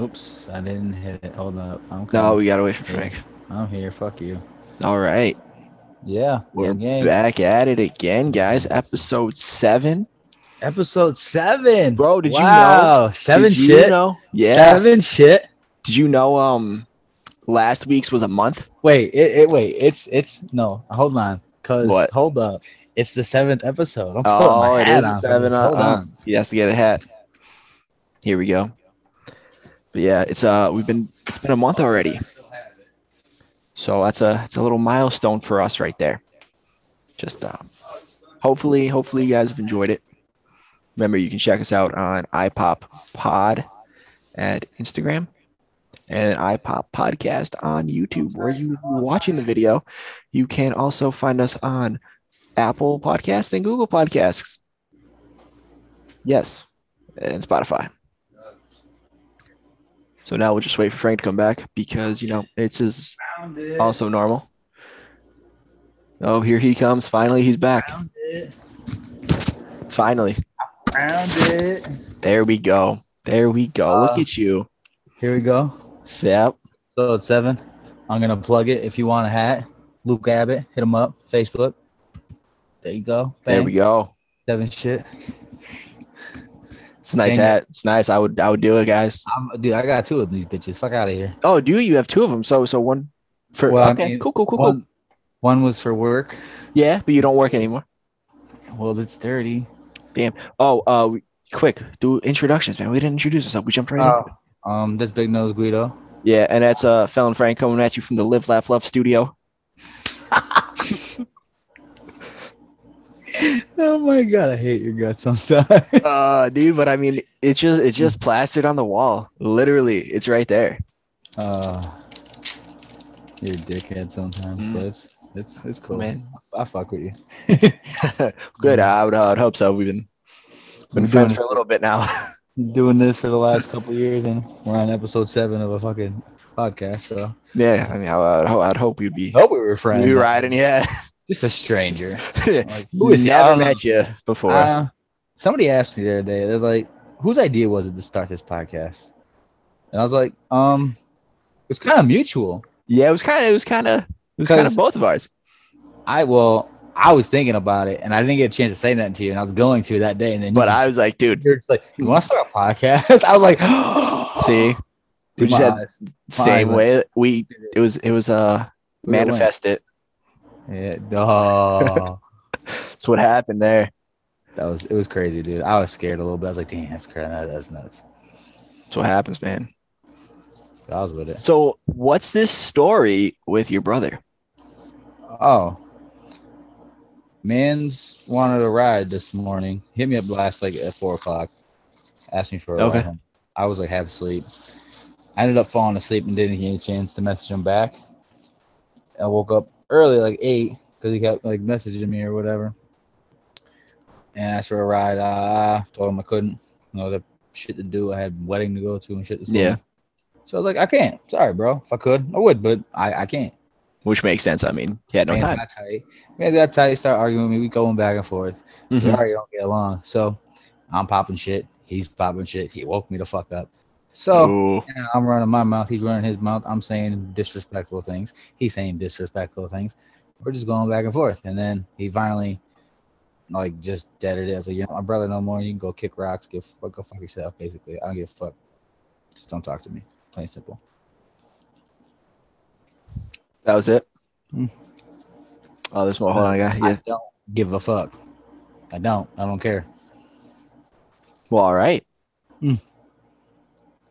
Oops, I didn't hit it. Hold up. I'm No, we gotta wait for Frank. I'm here. Fuck you. All right. Yeah. We're back at it again, guys. Episode seven. Episode seven. Bro, did you know- wow. Seven Did you shit. know? Yeah. Seven shit. Did you know um last week's was a month? Wait, it, it wait, it's it's no, hold on. Cause What? hold up. It's the seventh episode. I'm putting Oh, my it hat is on. seven. Uh, Hold uh, on. he has to get a hat. Here we go. But yeah, it's uh we've been it's been a month already. So that's a it's a little milestone for us right there. Just uh hopefully hopefully you guys have enjoyed it. Remember you can check us out on iPop Pod at Instagram and iPop Podcast on YouTube where you watching the video. You can also find us on Apple Podcasts and Google Podcasts. Yes, and Spotify. So now we'll just wait for Frank to come back because you know it's his it. also normal. Oh, here he comes! Finally, he's back. Finally, Found it. there we go. There we go. Look Uh, at you. Here we go. Yep. So it's seven. I'm gonna plug it. If you want a hat, Luke Abbott, hit him up. Facebook. There you go. There we go. Seven shit. It's a nice Dang it. hat. It's nice. I would I would do it, guys. I'm, dude, I got two of these bitches. Fuck out of here. Oh, do you? You have two of them. So so one for Well, I okay. mean, cool, cool, cool, cool. One, one was for work. Yeah, but you don't work anymore. Well, it's dirty. Damn. Oh, uh, we, quick, do introductions, man. We didn't introduce ourselves. We jumped right in. Oh, um, that's Big Nose Guido. Yeah, and that's uh, Felon Frank coming at you from the Live, Laugh, Love studio. Oh my god, I hate your guts sometimes. Uh, dude, but I mean, it's just it's just plastered on the wall. Literally, it's right there. uh, you're a dickhead sometimes, Mm. but it's it's it's cool. Man. I fuck with you. Good. I would, I would hope so. We've been been friends for a little bit now. doing this for the last couple years, and we're on episode seven of a fucking podcast. So yeah, I mean, I, would I'd hope we'd be hope we were friends. we riding. Yeah, Just a stranger. who Like, who is he? Never met you before. Uh, somebody asked me the other day. They're like, "Whose idea was it to start this podcast?" And I was like, "Um, it's kind of mutual." yeah, it was kind of it was kind of it was kind of both of ours. I well, I was thinking about it, and I didn't get a chance to say nothing to you, and I was going to that day, and then But just- I was like, dude, you're just like, "You want to start a podcast?" I was like, see, we just had eyes. same eyes- way we it was it was uh manifest it. Yeah, oh, That's what happened there. that was it was crazy, dude. I was scared a little bit. I was like, "Damn, that's crazy. That- That's nuts." That's what happens, man. I was with it. So, what's this story with your brother? Oh. Man's wanted a ride this morning. Hit me up last like at four o'clock. Asked me for a Okay. ride. home. I was like half asleep. I ended up falling asleep and didn't get a chance to message him back. I woke up early, like eight, because he kept like messaging me or whatever. And asked for a ride. Uh, told him I couldn't. You know, the shit to do. I had wedding to go to and shit. This Yeah. So I was like, I can't. Sorry, bro. If I could, I would, but I, I can't. Which makes sense. I mean, he had no Man's time. got tight. Man's got tight. Start arguing with me. We going back and forth. We Mhm. already don't get along. So I'm popping shit. He's popping shit. He woke me the fuck up. So I'm running my mouth. He's running his mouth. I'm saying disrespectful things. He's saying disrespectful things. We're just going back and forth. And then he finally, like, just deaded it. I was like, you know, my brother no more. You can go kick rocks. Give fuck, go fuck yourself. Basically, I don't give a fuck. Just don't talk to me. Plain simple. That was it. Hmm. Oh, there's more. Hold on, I got. I Yeah. don't give a fuck. I don't. I don't care. Well, all right. Hmm.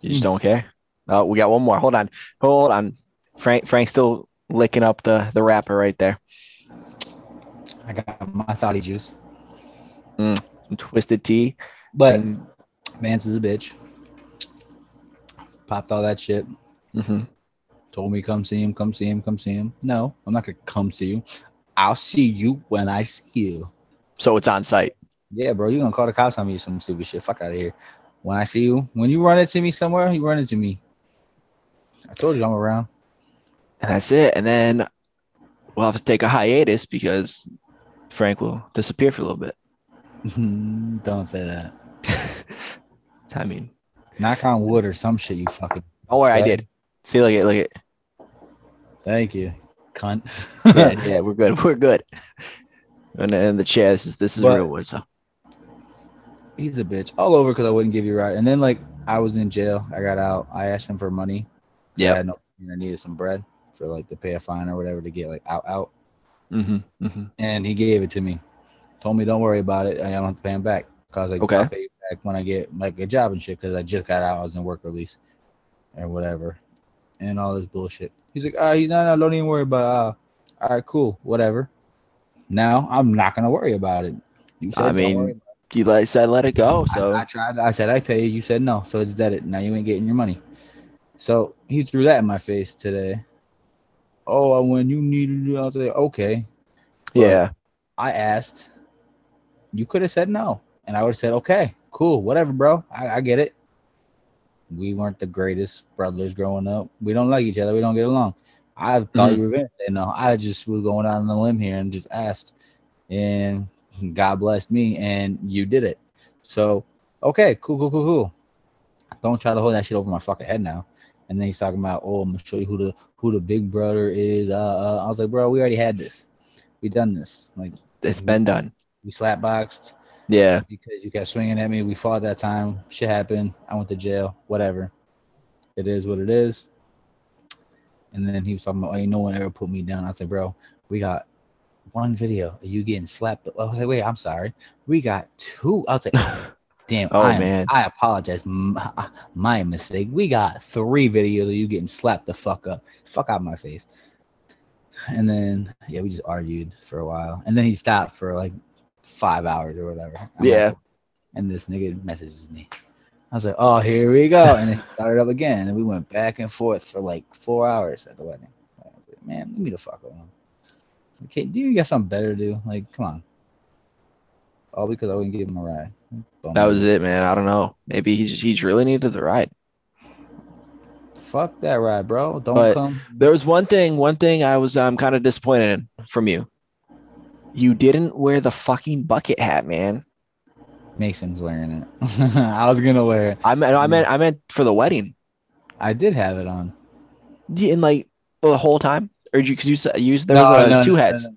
You just hmm. don't care. Oh, we got one more. Hold on. Hold on. Frank. Frank's still licking up the the wrapper right there. I got my thoughty juice. Mm, some twisted tea. But And, Vance is a bitch. Popped all that shit. mhm. Told me come see him, come see him, come see him. No, I'm not gonna come see you. I'll see you when I see you. So it's on site. Yeah, bro, you gonna call the cops on me some stupid shit. Fuck out of here. When I see you, when you run into me somewhere, you run into me. I told you I'm around. And that's it. And then we'll have to take a hiatus because Frank will disappear for a little bit. Don't say that. I mean, Knock on wood or some shit. You fucking. Don't worry, I did. See, look at look at. Thank you, cunt. Yeah, yeah, we're good. We're good. And in the this is this is But- real wood. So He's a bitch. All over because I wouldn't give you a ride. And then like I was in jail. I got out. I asked him for money. Yeah. had no. I needed some bread for like to pay a fine or whatever to get like out out. Mm-hmm, mm-hmm. and he gave it to me. Told me don't worry about it. I don't have to pay him back because like Okay. I'll pay you back when I get like a job and shit because I just got out. I was in work release or whatever, and all this bullshit. He's like, ah, he's no, no, don't even worry about. It. Uh, all right, cool, whatever. Now I'm not gonna worry about it. You said I mean, You like said, let it go. So I, I tried. I said I pay you. You said no, so it's dead. It Now you ain't getting your money. So he threw that in my face today. Oh, when you needed it, I was like, okay. But- yeah, I asked, you could have said no. And I would have said, okay, cool, whatever, bro. I, I get it. We weren't the greatest brothers growing up. We don't like each other. We don't get along. I thought mm-hmm. you were to say no. I just was going out on a limb here and just asked. And God blessed me, and you did it. So, okay, cool, cool, cool, cool. Don't try to hold that shit over my fucking head now. And then he's talking about, oh, I'm gonna show you who the who the big brother is. Uh, uh, I was like, bro, we already had this. We done this. Like it's been done. we slap boxed Yeah, because you kept swinging at me. We fought that time. Shit happened. I went to jail. Whatever. It is what it is. And then he was talking about, oh, ain't no one ever put me down. I said, bro, we got one video of you getting slapped. I was like, wait, I'm sorry. We got two. I was like, damn. Oh, I man. I apologize. My, my mistake. We got three videos of you getting slapped the fuck up. Fuck out my face. And then, yeah, we just argued for a while. And then he stopped for like five hours or whatever. I'm Yeah. like, and this nigga messages me. I was like, oh, here we go. And it started up again. And we went back and forth for like four hours at the wedding. I was like, Man, leave me the fuck alone. Okay, do you got something better to do? Like, come on. All because I wouldn't give him a ride. Bum. that was it, man. I don't know. Maybe he's he's really needed the ride. Fuck that ride, bro. Don't But- come. There was one thing, one thing I was um kind of disappointed in from you. You didn't wear the fucking bucket hat, man. Mason's wearing it. I was gonna wear it. I meant, I meant, I meant for the wedding. I did have it on. Yeah, and like the whole time, or did you? Because you said you there was uh, two hats.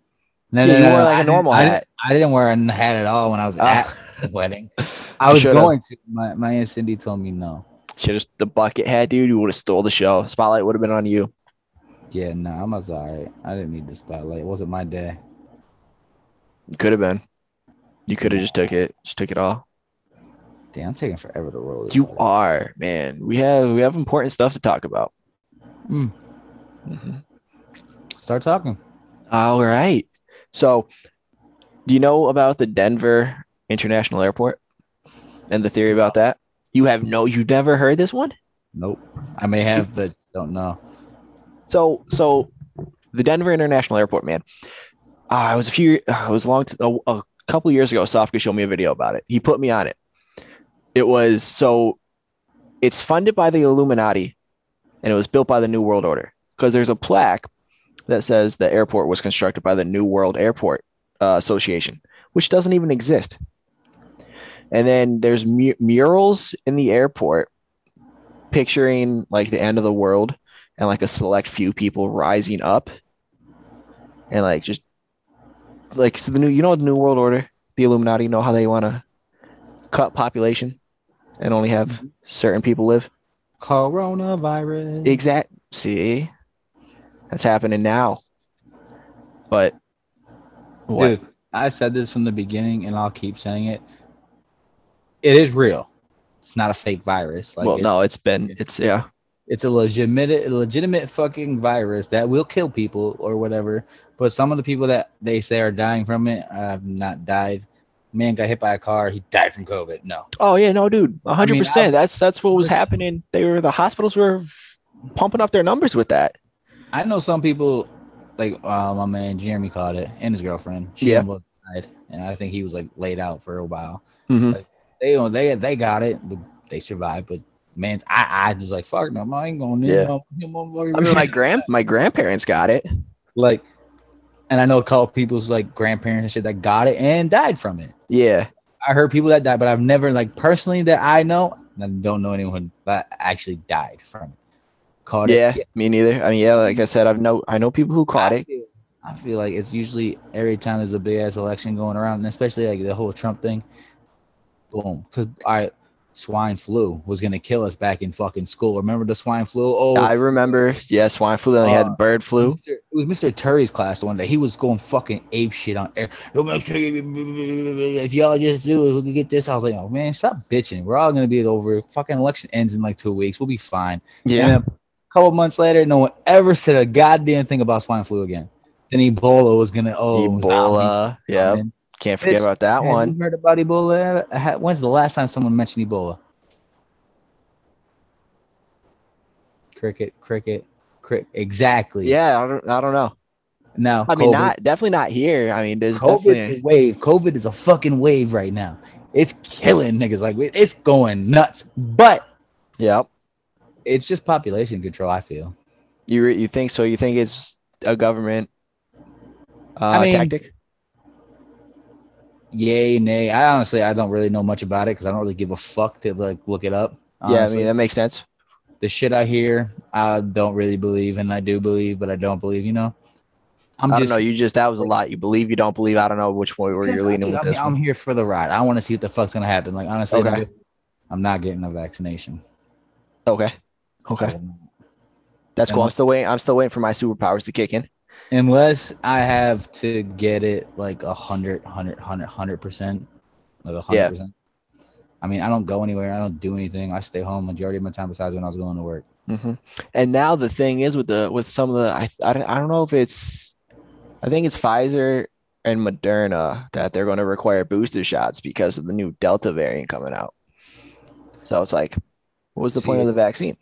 No, Yeah, no, you no, wore no, like a I didn't- normal I didn't- hat. I didn't wear a hat at all when I was Ah. at the wedding. I was going to. My, my aunt Cindy told me no. Should have the bucket hat, dude. You would have stole the show. Spotlight would have been on you. Yeah, no, I'm was alright. I didn't need the spotlight. It wasn't my day. Could have been. You could have just took it. Just took it all. Damn, I'm taking forever to roll this. You out. are, man. We have we have important stuff to talk about. Mm. Mhm. Start talking. All right. So, do you know about the Denver International Airport and the theory about that? You have no, you've never heard this one? Nope. I may have, but don't know. So, so the Denver International Airport, man. Uh, it was a few, uh, it was a long, t- a, a couple years ago. Sofka showed me a video about it. He put me on it. It was so, it's funded by the Illuminati, and it was built by the New World Order because there's a plaque that says the airport was constructed by the New World Airport uh, Association, which doesn't even exist. And then there's mu- murals in the airport picturing like the end of the world and like a select few people rising up and like just like so the new you know the new world order the illuminati know how they want to cut population and only have certain people live Coronavirus. exact see that's happening now but what? Dude, I said this from the beginning, and I'll keep saying it. It is real. It's not a fake virus. Like well it's, no it's been it's yeah it's a legitimate, legitimate fucking virus that will kill people or whatever. But some of the people that they say are dying from it have not died. Man got hit by a car. He died from COVID. No. oh yeah no dude 100% mean, I- that's that's what was happening they were the hospitals were f- pumping up their numbers with that I know some people, like uh, my man Jeremy caught it and his girlfriend. She Yeah. died, and I think he was like laid out for a while. Mhm. They you know, they they got it, they survived. But man, I I was like, fuck no, I ain't going. Yeah. Yeah. i mean my grand my grandparents got it like, and I know a couple people's like grandparents and shit that got it and died from it. yeah I heard people that died, but I've never like personally that I know. I don't know anyone that actually died from it. Caught Yeah, it. me neither. I mean, yeah, like I said, I've know I know people who caught I it. feel, I feel like it's usually every time there's a big ass election going around, and especially like the whole Trump thing. Boom. Because I swine flu was gonna kill us back in fucking school. Remember the swine flu? Oh, I remember. Yeah, swine flu. Then they Uh, had bird flu. Mr. It was Mr. Turry's class one day. He was going fucking ape shit on air. Make sure you- If y'all just do it, we can get this. I was like, oh man, stop bitching. We're all gonna be over. Fucking election ends in like two weeks. We'll be fine. And Yeah. then a couple months later, no one ever said a goddamn thing about swine flu again. Then Ebola was gonna oh Ebola. Yeah. Can't forget Bitch, about that one. heard about Ebola? When's the last time someone mentioned Ebola? Cricket, cricket, cricket. Exactly. Yeah, I don't, I don't know. No, I mean, not definitely not here. I mean, there's COVID definitely wave. COVID is a fucking wave right now. It's killing niggas. Like it's going nuts. But Yep. It's just population control. I feel. You re- you think so? You think it's a government uh, I mean, tactic? Yay, nay. I honestly, I don't really know much about it because I don't really give a fuck to like look it up. Yeah, I mean that makes sense. the shit I hear, I don't really believe, and I do believe, but I don't believe. You know, I'm I don't know. You just that was a lot. You believe, you don't believe. I don't know which way where you're leaning with I mean, this. I'm one. here for the ride. I want to see what the fuck's gonna happen. Like honestly, Okay. I'm not getting a vaccination. Okay. Okay. So, That's cool. I'm still waiting. I'm still waiting for my superpowers to kick in. unless I have to get it like a hundred, hundred, hundred, hundred percent, like a hundred percent. I mean, I don't go anywhere. I don't do anything. I stay home majority of my time, besides when I was going to work. hmm And now the thing is with the with some of the I I don't, I don't know if it's I think it's Pfizer and Moderna that they're going to require booster shots because of the new Delta variant coming out. So it's like, what was the point of the vaccine?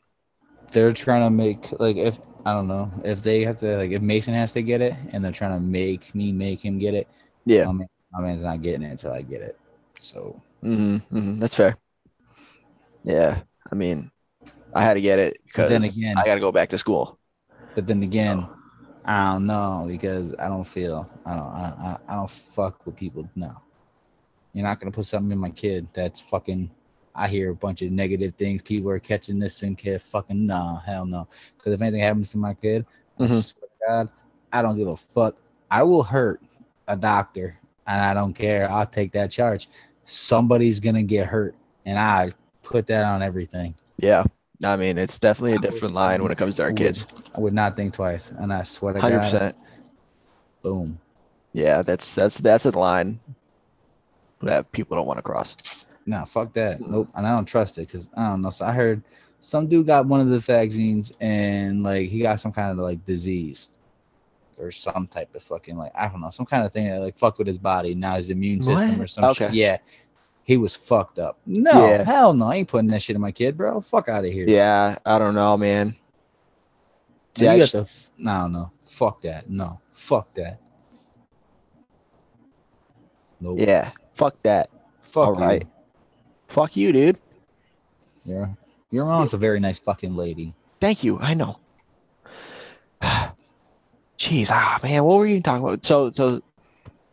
They're trying to make like if I don't know if they have to like if Mason has to get it, and they're trying to make me make him get it. Yeah, my, man, my man's not getting it until I get it. So hmm hmm that's fair. Yeah, I mean, I had to get it because then again- I got to go back to school. But then again, I don't know because I don't feel I don't I, I, I don't fuck with people. No, you're not gonna put something in my kid that's fucking. I hear a bunch of negative things. People are catching this and kid fucking no hell no. Because if anything happens to my kid, I Mhm. swear to God, I don't give a fuck. I will hurt a doctor and I don't care. I'll take that charge. Somebody's gonna get hurt, and I put that on everything. Yeah, I mean, it's definitely a different line when it comes to our I would- kids. I would not think twice, and I swear to Hundred God, percent. boom. Yeah, that's that's that's a line that people don't want to cross. No, fuck that. Nope. And I don't trust it because I don't know. So I heard some dude got one of the vaccines and like he got some kind of like disease or some type of fucking like I don't know some kind of thing that like fucked with his body. Now his immune system What? or some shit. Yeah, he was fucked up. No, Yeah. hell no. I ain't putting that shit in my kid, bro. Fuck out of here. Yeah, I don't know, man. See, you I got just- the f- no, no. Fuck that. No, fuck that. Nope. yeah, fuck that. Fuck All you. right. Fuck you, dude. Yeah. Your mom's a very nice fucking lady. Thank you. I know. Jeez, ah, man, what were you talking about? So, so, all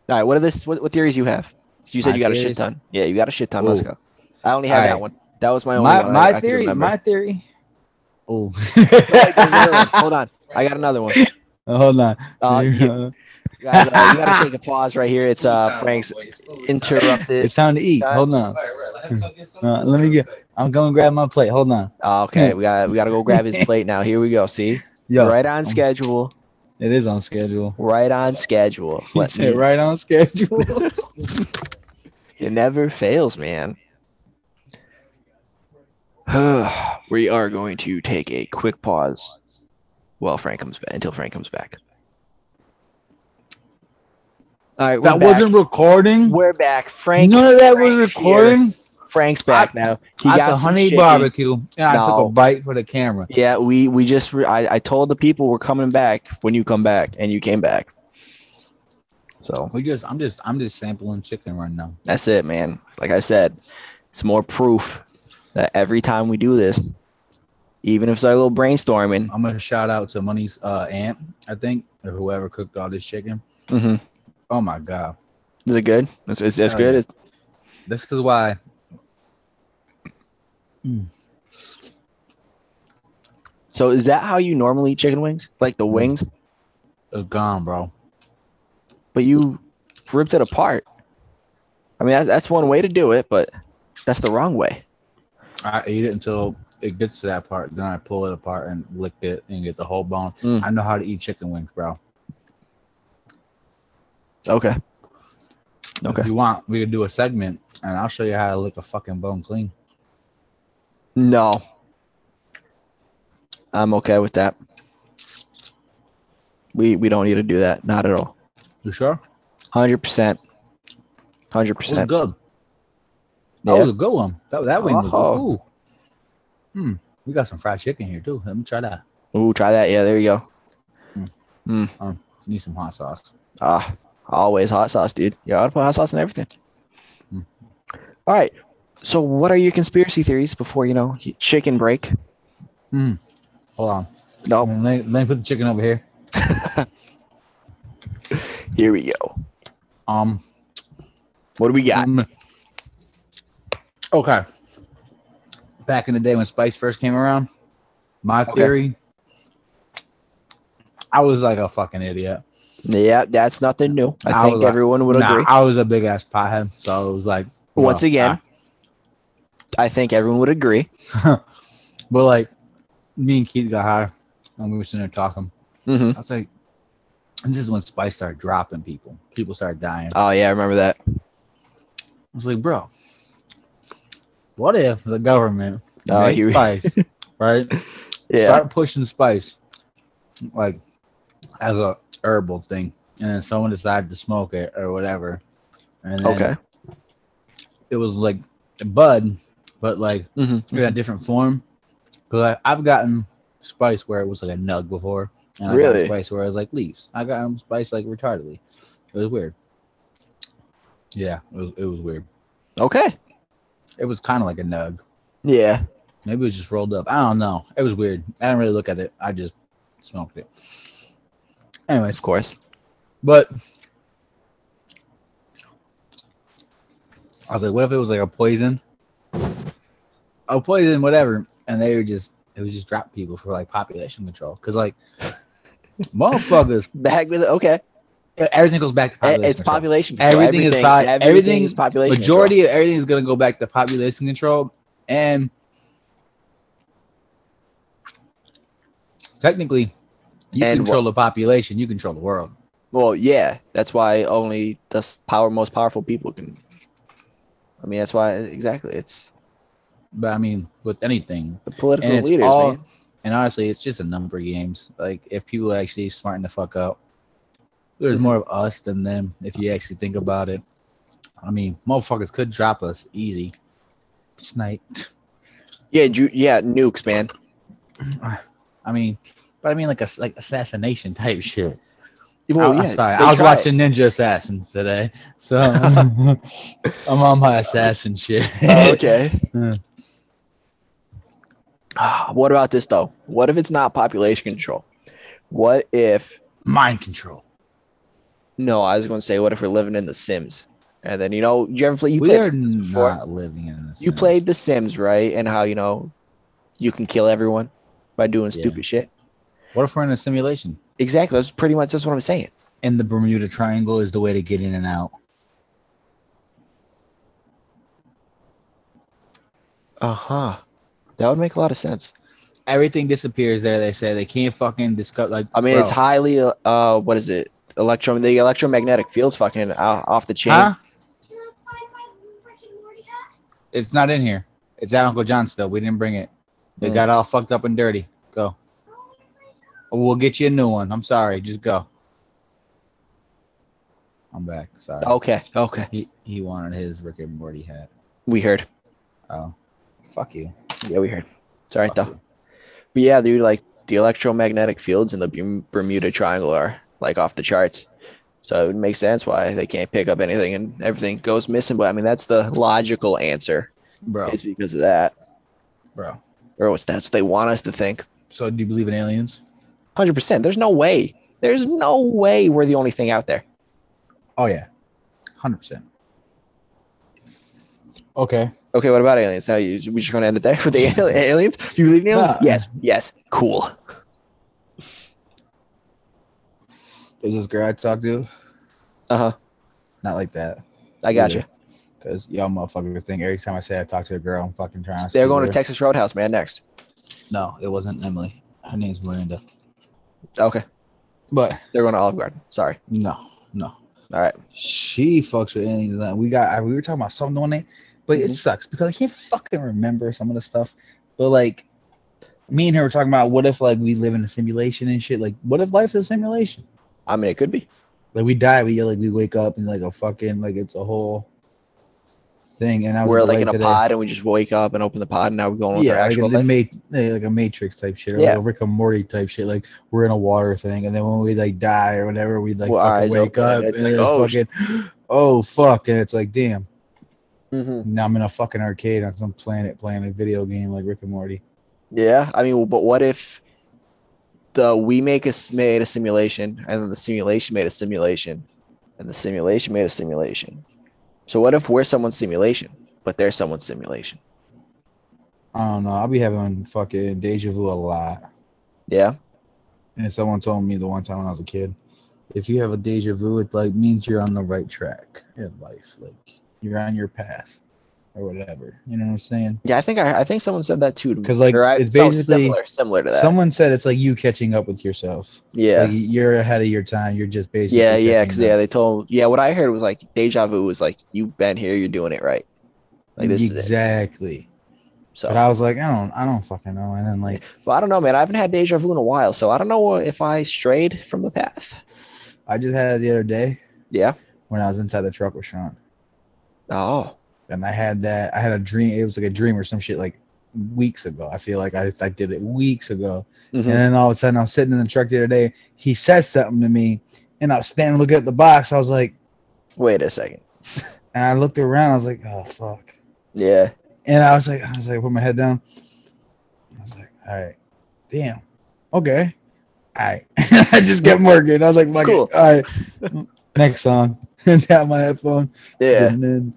right. What are this? What, what theories you have? You said My you got a shit ton. Yeah, you got a shit ton. Let's go. I only had All that one. That was my only my one. My I theory, remember. my theory. Oh, wait, there's another one. Hold on, I got another one. Hold on. Uh, you, guys, uh, you gotta take a pause right here. It's uh Frank's interrupted. It's time to eat. Hold on. Uh, let me get. I'm going to grab my plate. Hold on. Oh, okay, we got we got to go grab his plate now. Here we go. See, Yo, right on schedule. it is on schedule. Right on schedule. He Let me- right on schedule. It never fails, man. we are going to take a quick pause while Frank comes back until Frank comes back. All right, that back. wasn't recording. We're back. Frank. None of that was Frank's here. recording. Frank's back now. He I got a honey chicken. barbecue, and I took a bite for the camera. Yeah, we we just re- I I told the people we're coming back when you come back, and you came back. So We just, I'm just, I'm just sampling chicken right now. that's it, man. Like I said, it's more proof that every time we do this, even if it's like a little brainstorming, I'm gonna shout out to Money's uh, aunt, I think, or whoever cooked all this chicken. mhm. Oh my god, is it good? It's, it's, it's good. It's, this is why So is that how you normally eat chicken wings? Like the Mm. wings, It's gone, bro. but you ripped it apart. I mean, that, that's one way to do it, but that's the wrong way. I eat it until it gets to that part. Then I pull it apart and lick it and get the whole bone. Mm. I know how to eat chicken wings, bro. Okay. If Okay. you want, we could do a segment and I'll show you how to lick a fucking bone clean. No. I'm okay with that. We we don't need to do that. Not at all. You sure? Hundred percent. Hundred percent. good. That Yeah. was a good one. That, that wing was Oh. good. Ooh. Hmm. We got some fried chicken here too. Let me try that. Ooh, try that. Yeah, there you go. Need some hot sauce. Ah, always hot sauce, dude. You gotta put hot sauce in everything. Mm. All right. So, what are your conspiracy theories before you know chicken break? Hmm. Hold on. No, Let me, let me put the chicken over here. here we go. Um. What do we got? mm. Okay. Back in the day when Spice first came around, my Okay. theory, I was like a fucking idiot. Yeah, that's nothing new. I, I think like- everyone would Nah, agree. I was a big ass pothead, so it was like Once well, again, I think everyone would agree. But like, me and Keith got high, and we were sitting there talking. hmm I was like, and this is when Spice started dropping people. People started dying. Oh yeah, I remember that. I was like, bro, what if the government Oh, made Spice, right? Yeah. Start pushing Spice, like as a herbal thing, and then someone decided to smoke it or whatever, and Okay. it was like bud, but like hmm in a different form. Because I've gotten spice where it was like a nug before, and I got spice where it was like leaves. I got spice like retardedly. It was weird. Yeah, it was, it was weird. Okay. It was kind of like a nug. Yeah. Maybe it was just rolled up. I don't know. It was weird. I didn't really look at it. I just smoked it. Anyways, Of course. but I was like, what if it was like a poison? A poison, whatever. And they were just, it was just drop people for like population control. Cause like, motherfuckers, Back with it. Okay. Everything goes back to population It's control. population control. Everything is everything, po- everything, everything- is population. Majority of everything is going to go back to population control. And technically, you And control the population, you control the world. Well, yeah. That's why only the power, most powerful people can. I mean, that's why exactly. It's But I mean, with anything, the political leaders, all- man. And honestly, it's just a number of games. Like if people actually smarten the fuck up, there's more of us than them. If you actually think about it, I mean, motherfuckers could drop us easy. Snipe. Yeah, ju- yeah, nukes, man. I mean, but I mean like a like assassination type shit. Well, I, yeah, sorry, I was try it. watching Ninja Assassin today, so I'm on my assassin shit. Oh, okay. Ah, what about this though? What if it's not population control? What if Mind control. No? I was going to say, what if we're living in The Sims? And then you know, you ever play? You we played are The Sims not living in this. You played The Sims, right? And how you know you can kill everyone by doing Yeah. stupid shit. What if we're in a simulation? Exactly. That's pretty much that's what I'm saying. And the Bermuda Triangle is the way to get in and out. Uh huh. That would make a lot of sense. Everything disappears there. They say they can't fucking discover. Like I mean, bro. it's highly uh, what is it? Electro the electromagnetic field's fucking uh, off the chain. Huh? It's not in here. It's at Uncle John still. We didn't bring it. They Mm. got all fucked up and dirty. Go. We'll get you a new one. I'm sorry. Just go. I'm back. Sorry. Okay. Okay. He he wanted his Rick and Morty hat. We heard. Oh, fuck you. Yeah, we heard. It's all right Fuck though. you. But yeah, dude, like the electromagnetic fields in the Bermuda Triangle are like off the charts. So it would make sense why they can't pick up anything and everything goes missing. But I mean, that's the logical answer. bro, It's because of that, bro. or what's that's what they want us to think. So do you believe in aliens? Hundred percent. There's no way. There's no way we're the only thing out there. Oh yeah, hundred percent. Okay, Okay, what about aliens? Now you we just gonna end it there for the al- aliens? Do you believe in aliens? Nah. Yes, yes, cool. There's this girl I talked to. Uh huh. Not like that. I got you. Because y'all motherfuckers think every time I say I talk to a girl, I'm fucking trying to. They're going to. Texas Roadhouse, man. Next. No, it wasn't Emily. Her name's Miranda. Okay, But they're going to Olive Garden. Sorry. no, no. All right. She fucks with anything. We got. We were talking about something one day, but it Mhm. sucks because I can't fucking remember some of the stuff. But like, me and her were talking about what if like we live in a simulation and shit. Like, what if life is a simulation? I mean, it could be. Like we die, we like we wake up and like a fucking like it's a whole thing. And I We're like in a today. pod, and we just wake up and open the pod, and now we're going yeah, like, actual a, life. ma- like a Matrix type shit, or Yeah. like a Rick and Morty type shit. Like we're in a water thing, and then when we like die or whatever, we like Well, wake open, up and and like, oh, fucking, oh fuck, and it's like damn. Mm-hmm. Now I'm in a fucking arcade on some planet playing a video game like Rick and Morty. Yeah, I mean, but what if the we make a made a simulation, and then the simulation made a simulation, and the simulation made a simulation. So what if we're someone's simulation, but they're someone's simulation? I don't know. I'll be having fucking deja vu a lot. Yeah. And someone told me the one time when I was a kid, if you have a deja vu, it like means you're on the right track in life. Like you're on your path or whatever. You know what I'm saying? Yeah, I think I, I think someone said that too. Because like, I- it's basically- similar, similar to that. Someone said it's like you catching up with yourself. yeah, Like you're ahead of your time. You're just basically yeah, yeah. Because yeah, they told yeah. What I heard was like deja vu was like you've been here, you're doing it right. Like this exactly. So, But I was like, I don't, I don't fucking know. And then like, but I don't know, man. I haven't had deja vu in a while, so I don't know if I strayed from the path. I just had it the other day Yeah. when I was inside the truck with Sean, Oh. And I had that. I had a dream. It was like a dream or some shit like weeks ago. I feel like I, I did it weeks ago. Mhm. And then all of a sudden, I'm sitting in the truck the other day. He says something to me, and I was standing looking at the box. I was like, Wait a second. and I looked around. I was like, oh fuck. Yeah. And I was like, I was like, put my head down. I was like, all right, damn, okay, all right. I just kept working. I was like, Cool. it. all right, next song. And tap my headphone. Yeah. And then,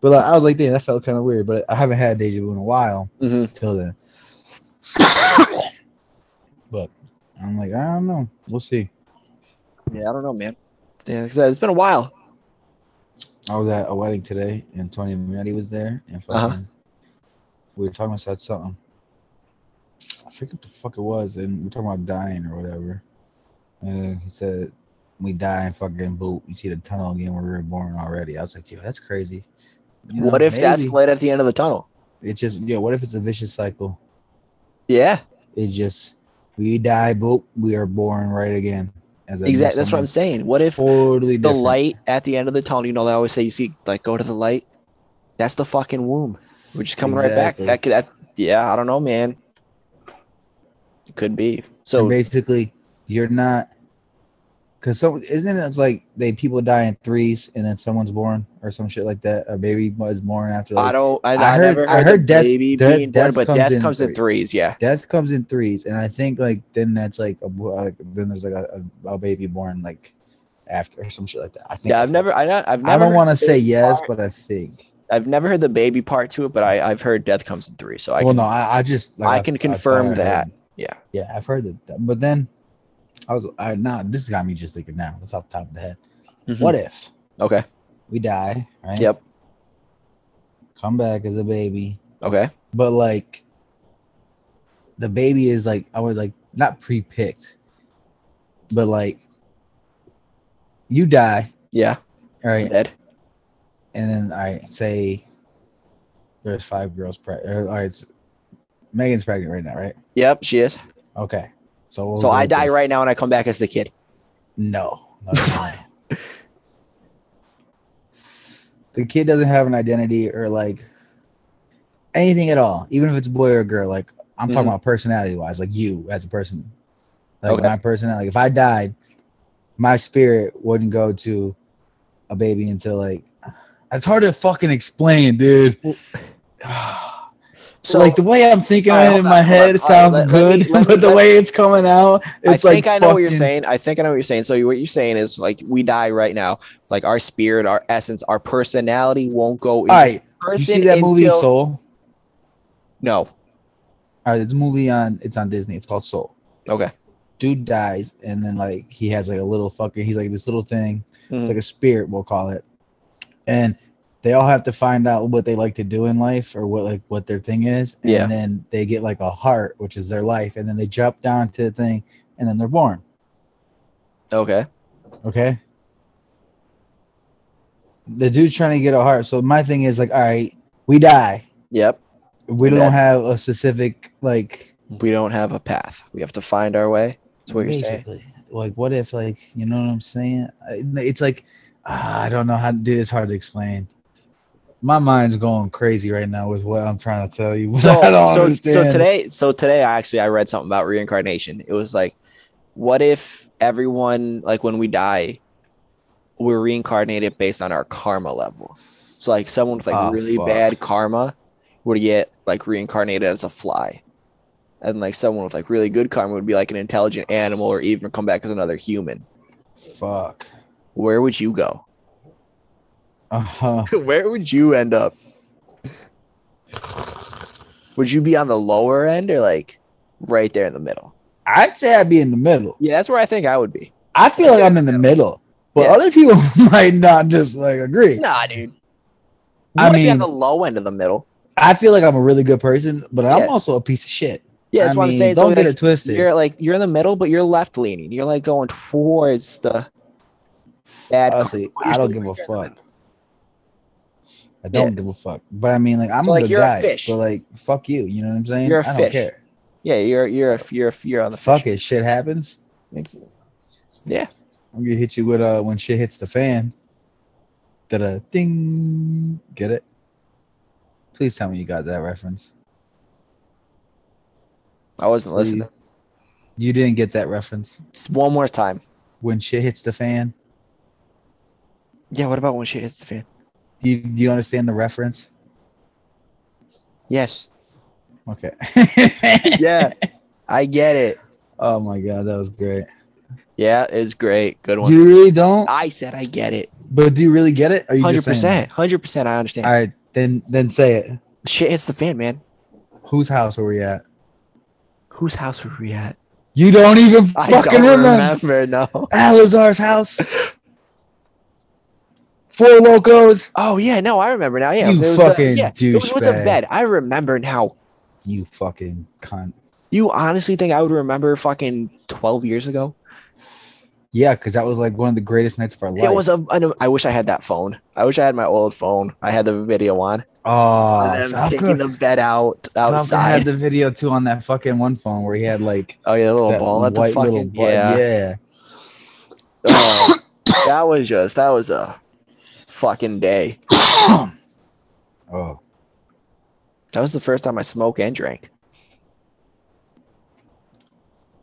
but like, I was like, damn, that felt kind of weird. But I haven't had deja vu in a while hmm till then. but I'm like, I don't know. We'll see. Yeah, I don't know, man. Yeah, it's been a while. I was at a wedding today, and Tony Manetti was there, and fucking, Uh-huh. we were talking about something. I forget what the fuck it was, and we were talking about dying or whatever. And he said, "We die and fucking boot. You see the tunnel again where we were born already." I was like, "Yo, that's crazy." You know, what if that's maybe. light at the end of the tunnel? It's just yeah. What if it's a vicious cycle? Yeah, It just we die, boop, we are born right again. As exactly. That's what I'm saying. What if Totally the different. light at the end of the tunnel? You know, they always say you see like go to the light. That's the fucking womb. We're just coming right back. That could, that's yeah. I don't know, man. It could be. So So basically, you're not because some isn't it? It's like they people die in threes and then someone's born or some shit like that. A baby was born after. Like, I don't. I, I I, heard- never I heard, heard death- baby death- being born, death but comes death in comes in three. threes. Yeah. death comes in threes, and I think like then that's like a like then there's like a, a, a baby born like after or some shit like that. I think. Yeah, I've never. I, not- I've never. I don't want to say yes, part. but I think. I've never heard the baby part to it, but I, I've heard death comes in three. So I well, can, no, I, I just like, I I've- can confirm I heard- that. Yeah. Yeah, I've heard that. But then I was I nah, this got me just thinking now. That's off the top of the head. Mhm. What if Okay. we die, right? Yep. Come back as a baby. Okay. But like the baby is like I was like not pre picked. But like you die, Yeah. all right, Dead. and then I say there's five girls pregnant. All right, it's, Megan's pregnant right now, right? Yep. She is. Okay. So so I die this. right now and I come back as the kid. No. the kid doesn't have an identity or like anything at all, even if it's a boy or a girl. Like I'm talking Mhm. about personality wise, like you as a person. Like Okay. my personality. If I died, my spirit wouldn't go to a baby until like it's hard to fucking explain, dude. So like the way I'm thinking right, of it in on, my head, on. All right, sounds let- let good, me- let me- but the way it's coming out, it's like I think like I know what you're saying. I think I know what you're saying. So what you're saying is like we die right now. Like our spirit, our essence, our personality won't go. All right, person see that movie Soul? No. All right, it's a movie on. It's on Disney. It's called Soul. Okay. Dude dies, and then like he has like a little fucking. He's like this little thing. It's Mhm. like a spirit, we'll call it. And they all have to find out what they like to do in life or what like what their thing is. And Yeah. then they get like a heart, which is their life, and then they jump down to the thing, and then they're born. Okay. Okay. The dude's trying to get a heart. So my thing is like, all right, we die. Yep. We And don't have a specific like We don't have a path. We have to find our way. That's what you're saying. basically. Like what if like you know what I'm saying? It's like ah, I don't know how to do. It's hard to explain. My mind's going crazy right now with what I'm trying to tell you. So, so, so today, so today, I actually I read something about reincarnation. It was like, what if everyone, like when we die, we're reincarnated based on our karma level? So like someone with like Oh, really fuck. bad karma would get like reincarnated as a fly, and like someone with like really good karma would be like an intelligent animal or even come back as another human. Fuck. Where would you go? Uh-huh. Where would you end up? Would you be on the lower end or like right there in the middle? I'd say I'd be in the middle. Yeah, that's where I think I would be. I feel like I'm in the middle, but Yeah. other people might not just like agree. Nah, dude. You I wanna be on mean- the low end of the middle. I feel like I'm a really good person, but I'm Yeah. also a piece of shit. Yeah, that's I what I'm saying. Don't get like, it twisted. You're like you're in the middle, but you're left leaning. You're like going towards the bad. Honestly, I don't give a right there in the fuck. I don't Yeah. give a fuck. But I mean, like, I'm So, a like, good you're a guy. fish. But like, fuck you. You know what I'm saying? You're a I don't fish. care. Yeah, you're you're a, you're a, you're on the Fuck fish. it. Shit happens. It's- Yeah, I'm gonna hit you with uh when shit hits the fan. Da da ding. Get it? Please tell me you got that reference. I wasn't Please. listening. You didn't get that reference. Just one more time. When shit hits the fan. Yeah. What about when shit hits the fan? Do you, do you understand the reference? Yes. Okay. Yeah, I get it. Oh my god, that was great. Yeah, it's great. Good one. You really don't? I said I get it. But do you really get it? Or you Hundred just saying it? percent. Hundred percent. I understand. All right, then then say it. Shit hits the fan, man. Whose house were we at? Whose house were we at? You don't even I fucking don't remember. remember. No. Alazar's house. Four Lokos. Oh yeah, no, I remember now. Yeah, You it was uh, fucking the, yeah, it was with the bed. I remember now. You fucking cunt. You honestly think I would remember fucking twelve years ago? Yeah, because that was like one of the greatest nights of our life. It was a. I wish I had that phone. I wish I had my old phone. I had the video on. Oh, and then kicking the bed out outside. had the video too on that fucking one phone where he had like oh yeah, the little ball at the fucking yeah. yeah. Oh, that was just that was a fucking day. Oh, That was the first time I smoked and drank.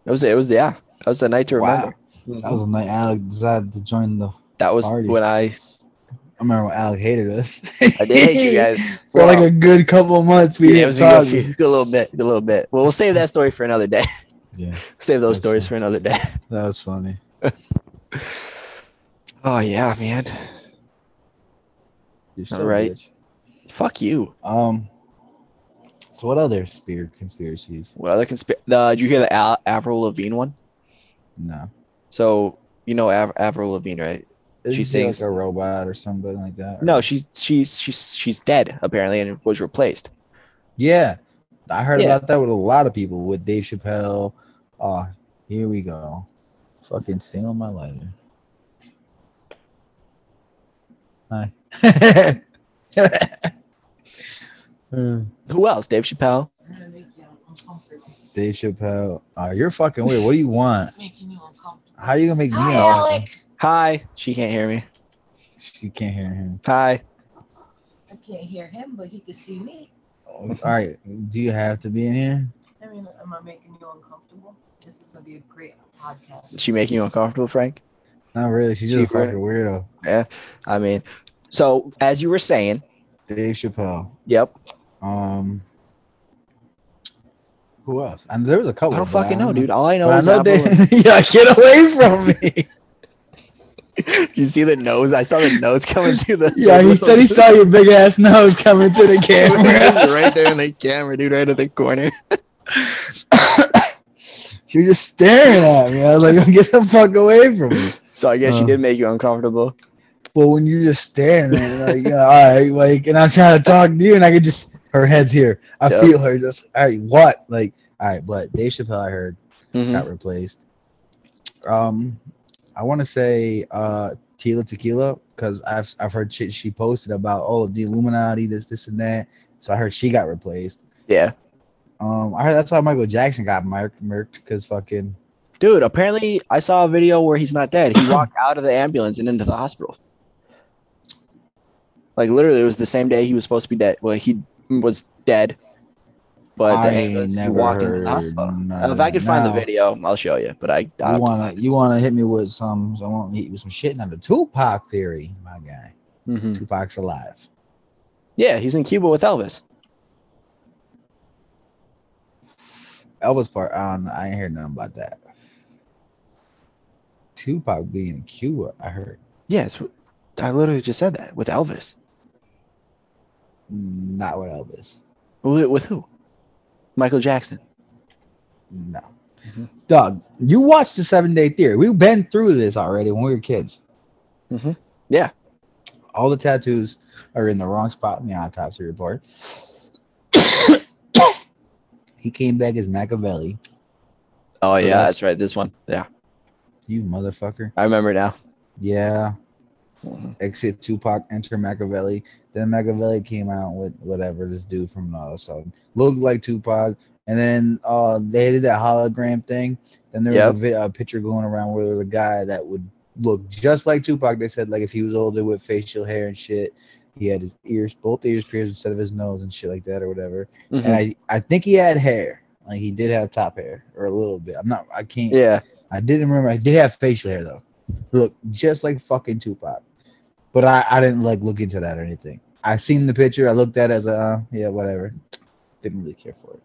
It was it was yeah. That was the night to Wow. remember. that was the night Alec decided to join the. That was Party. when I I remember when Alec hated us. I did hate you guys for like a good couple months. We yeah, didn't was a good, talk. few, good little bit, a little bit. Well, we'll save that story for another day. Yeah, save those stories fine. for another day. that was funny. Oh yeah, man. You're All right. bitch. Fuck you. Um. So what other spear conspiracies? What other conspiracy? Uh, did you hear the Al- Avril Lavigne one? No. So you know Av- Avril Lavigne, right? Isn't She she thinks- like a robot or something like that. or- No, she's she's she's she's dead apparently and was replaced. Yeah, I heard Yeah. about that with a lot of people. With Dave Chappelle. Oh, here we go. Fucking stealing my lighter. Hi. Uh, Who else? Dave Chappelle. Dave Chappelle. Oh, you're fucking weird. What do you want? Making you. How you gonna make me? Hi, uncomfortable? Hi. She can't hear me. She can't hear him. Hi. I can't hear him, but he can see me. All right. Do you have to be in here? I mean, am I making you uncomfortable? This is gonna be a great podcast. Is she making you uncomfortable, Frank? Not really. She's just a She really- fucking weirdo. Yeah. I mean, so as you were saying, Dave Chappelle. yep. Um. Who else? And there was a couple. I don't fucking know, don't dude. All I know But I know Dave. yeah, get away from me. you see the nose? I saw the nose coming through the. Yeah, he said he saw your big ass nose coming to the camera. right there in the camera, dude, right at the corner. She was just staring at me. I was like, get the fuck away from me. So I guess she Uh. did make you uncomfortable. But when you're just at me, like, all right, like, and I'm trying to talk to you, and I could just, her head's here. I Yep. feel her just, all right, what? Like, all right, but Dave Chappelle, I heard, Mhm. got replaced. Um, I want to say uh Tila Tequila because I've I've heard shit she posted about all oh the Illuminati this this and that. So I heard she got replaced. Yeah, Um, I heard that's why Michael Jackson got marked murked because fucking dude. Apparently, I saw a video where he's not dead. He walked out of the ambulance and into the hospital. Like literally, it was the same day he was supposed to be dead. Well, he was dead, but the I ambulance, he walked into the hospital. if I could find the video, I'll show you. But I, I you wanna you wanna hit me with some I want to hit you with some shit on the Tupac theory, my guy. Mhm. Tupac's alive. yeah, he's in Cuba with Elvis. Elvis part on I ain't heard nothing about that. Tupac being in Cuba, I heard. Yes, I literally just said that with Elvis. Not with Elvis. With, with who? Michael Jackson. No. Mhm. Doug, you watched the seven day theory. We've been through this already when we were kids. Mhm. Yeah. All the tattoos are in the wrong spot in the autopsy report. he came back as Makaveli. Oh yeah, that's- that's right. This one. Yeah, You motherfucker. I remember now. Yeah. Mhm. Exit Tupac, enter Makaveli. Then Makaveli came out with whatever this dude from the other side looked like Tupac. And then uh, they did that hologram thing. Then there Yep. was a, vi- a picture going around where there was a guy that would look just like Tupac. They said like if he was older with facial hair and shit, he had his ears, both ears pierced instead of his nose and shit like that or whatever. Mhm. And I, I think he had hair, like he did have top hair or a little bit. I'm not, I can't. Yeah. I didn't remember. I did have facial hair though. Look just like fucking Tupac. But I, I didn't like look into that or anything. I seen the picture. I looked at it as a uh, yeah, whatever. Didn't really care for it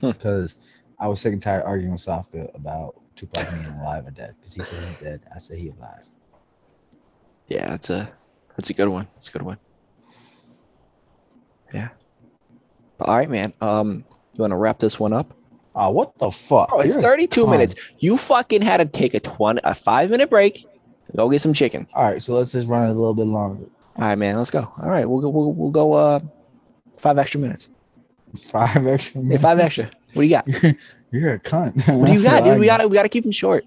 because I was sick and tired arguing with Safka about Tupac being alive or dead because he said he's dead. I said he alive. Yeah, that's a that's a good one. That's a good one. Yeah. All right, man. Um, you want to wrap this one up? Oh, what the fuck? Oh, it's You're 32 cunt. minutes. You fucking had to take a 20 a 5 minute break. Go get some chicken. All right, so let's just run it a little bit longer. All right, man. Let's go. All right, we'll go we'll, we'll go uh 5 extra minutes. Five extra minutes. 5 extra. What do you got? You're a cunt. What do you got, dude? I We got to we got to keep them short.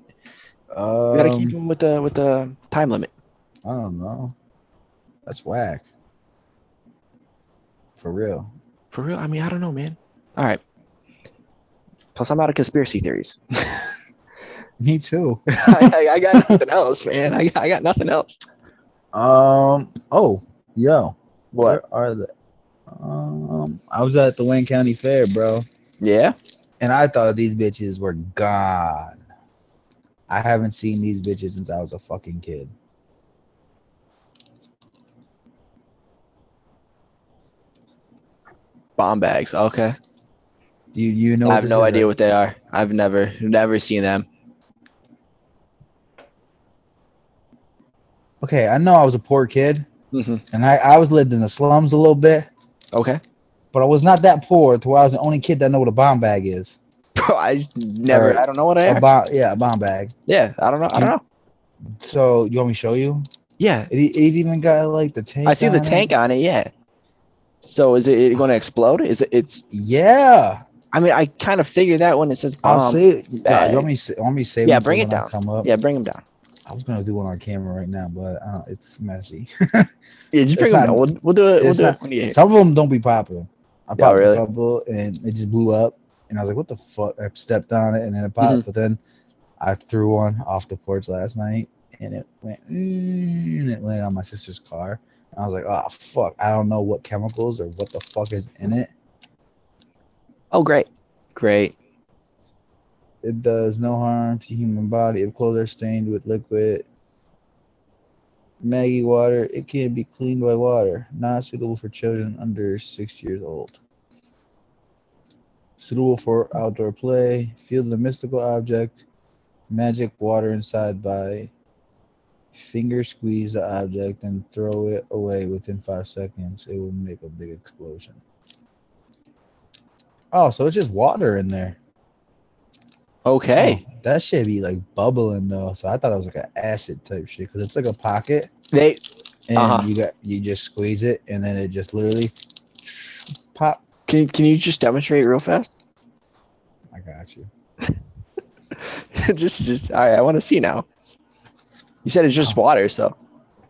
We got to keep Um, them with the with the time limit. I don't know. That's whack. For real. For real? I mean, I don't know, man. All right. Plus, I'm out of conspiracy theories. Me too. I, I, I got nothing else, man. I, I got nothing else. Um. Oh, yo. What? Where are the? Um. I was at the Wayne County Fair, bro, Yeah. and I thought these bitches were gone. I haven't seen these bitches since I was a fucking kid. Bomb bags. Okay. You you know? I have no idea right? what they are. I've never never seen them. Okay, I know I was a poor kid, Mhm. and I I was lived in the slums a little bit, Okay. but I was not that poor to where I was the only kid that know what a bomb bag is. Bro, I never. Alright. I don't know what I A am. bomb, yeah, a bomb bag. Yeah, I don't know. I don't know. So you want me to show you? Yeah, It, it even got like the tank. I see the it. tank on it. Yeah. So is it, it going to explode? Is it? It's. Yeah, I mean, I kind of figured that when it says I'll bomb. say it. Yeah, want me? to sa- me save? Yeah, bring it when I down. Come up. Yeah, bring them down. I was gonna do one on camera right now, but uh, it's messy. Yeah, just bring them down. We'll, we'll do it. We'll do not- it when you get here. Some of them don't be popular. I popped really? a couple, and it just blew up, and I was like, "What the fuck?" I stepped on it, and then it popped. Mm-hmm. But then I threw one off the porch last night, and it went, mm, and it landed on my sister's car. And I was like, "Oh fuck!" I don't know what chemicals or what the fuck is in it. Oh, great, great. It does no harm to human body if clothes are stained with liquid. Maggie water, it can be cleaned by water. Not suitable for children under six years old. Suitable for outdoor play. Feel the mystical object. Magic water inside by Finger squeeze the object and throw it away within five seconds. It will make a big explosion. Oh, so it's just water in there. Okay. Oh, that should be like bubbling though. So I thought it was like an acid type shit because it's like a pocket They and Uh-huh. you got you just squeeze it and then it just literally pop. can can you just demonstrate real fast? I got you. just just all right, I want to see now. You said it's just water, so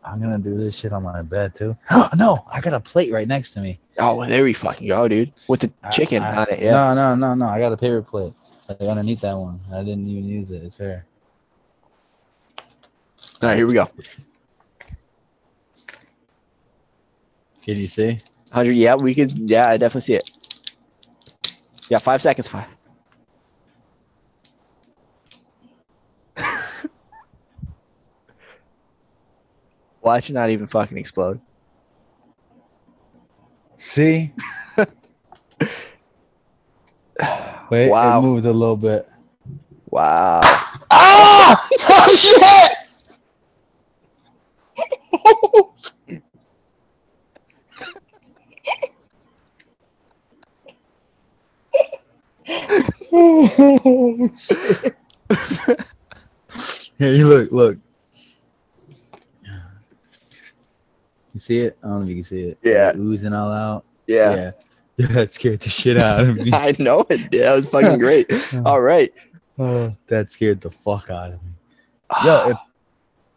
I'm gonna do this shit on my bed too. Oh no, I got a plate right next to me. oh there we fucking go, dude. With the I- chicken I- on it, yeah. No, no, no, no. I got a paper plate. Like underneath that one. I didn't even use it. It's there. All right, here we go. Can you see? Hundred, yeah, we could. Yeah, I definitely see it. Yeah, five seconds. Five. Why should not even fucking explode? See? Wait, Wow. it moved a little bit. Wow. Ah! Oh shit! oh, shit. Here, you look, look. You see it? I don't know if you can see it. Yeah. Oozing all out. Yeah. Yeah. Yeah, that scared the shit out of me. I know it did. That was fucking great. All right. Oh, that scared the fuck out of me. Yo, it,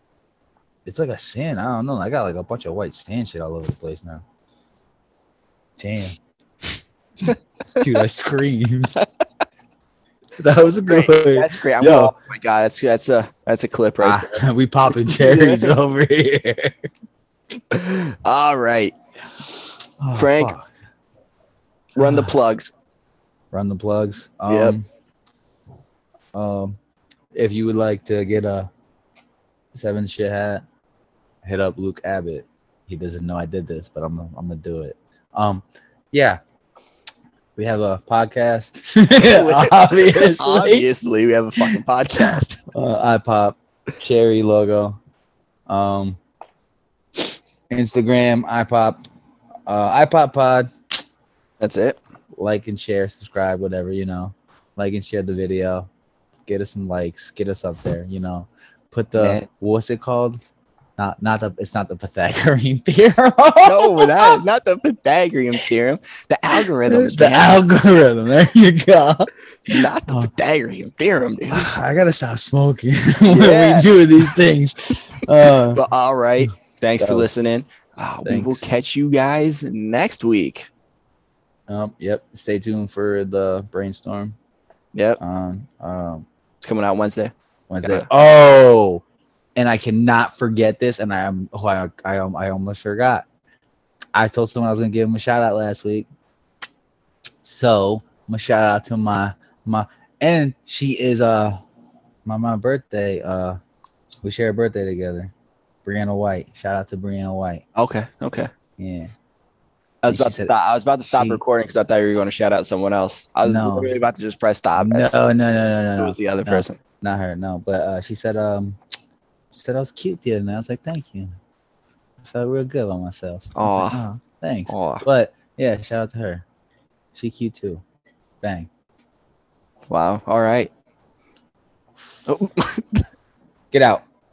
it's like a sand. I don't know. I got like a bunch of white sand shit all over the place now. Damn. Dude, I screamed. that was great. good. That's great. I'm Yo. going, oh my god, that's that's a that's a clip right Ah, we popping cherries over here. All right. Oh, Frank. fuck. Run the Ah. plugs. Run the plugs. Yep. Um, um, if you would like to get a seven shit hat, hit up Luke Abbott. He doesn't know I did this, but I'm gonna, I'm gonna do it. Um, yeah, we have a podcast. Obviously, Obviously, we have a fucking podcast. uh, iPop cherry logo. Um, Instagram iPop, uh, iPop Pod. That's it. like and share, subscribe, whatever, you know. Like and share the video. Get us some likes, get us up there, you know. Put the Man. what's it called? Not not the it's not the Pythagorean theorem. No, not not the Pythagorean theorem. The algorithms. the man. algorithm. There you go. not the Oh. Pythagorean theorem, dude. I gotta stop smoking when Yeah. we do these things. Uh, But all right. Thanks for listening. Uh, we will catch you guys next week. um, yep. Stay tuned for the brainstorm Yep. on um, It's coming out Wednesday. Wednesday. Yeah. Oh, and I cannot forget this, and I am oh, I, I I almost forgot. I told someone I was gonna give him a shout out last week, so I'm shout out to my my and she is uh my my birthday. Uh, we share a birthday together. Brianna White. Shout out to Brianna White. Okay. Okay. Yeah. I was about to said- stop. I was about to stop she- recording because I thought you were going to shout out someone else. I was No. literally about to just press stop. No, as no, no, no, it no, was the other no. person. not her. No, but uh, she said um, she said I was cute the other night. I was like, thank you. I felt real good about myself. Like, "Oh, thanks. Oh, But yeah, shout out to her. She cute too. Bang. wow. All right. Oh. Get out.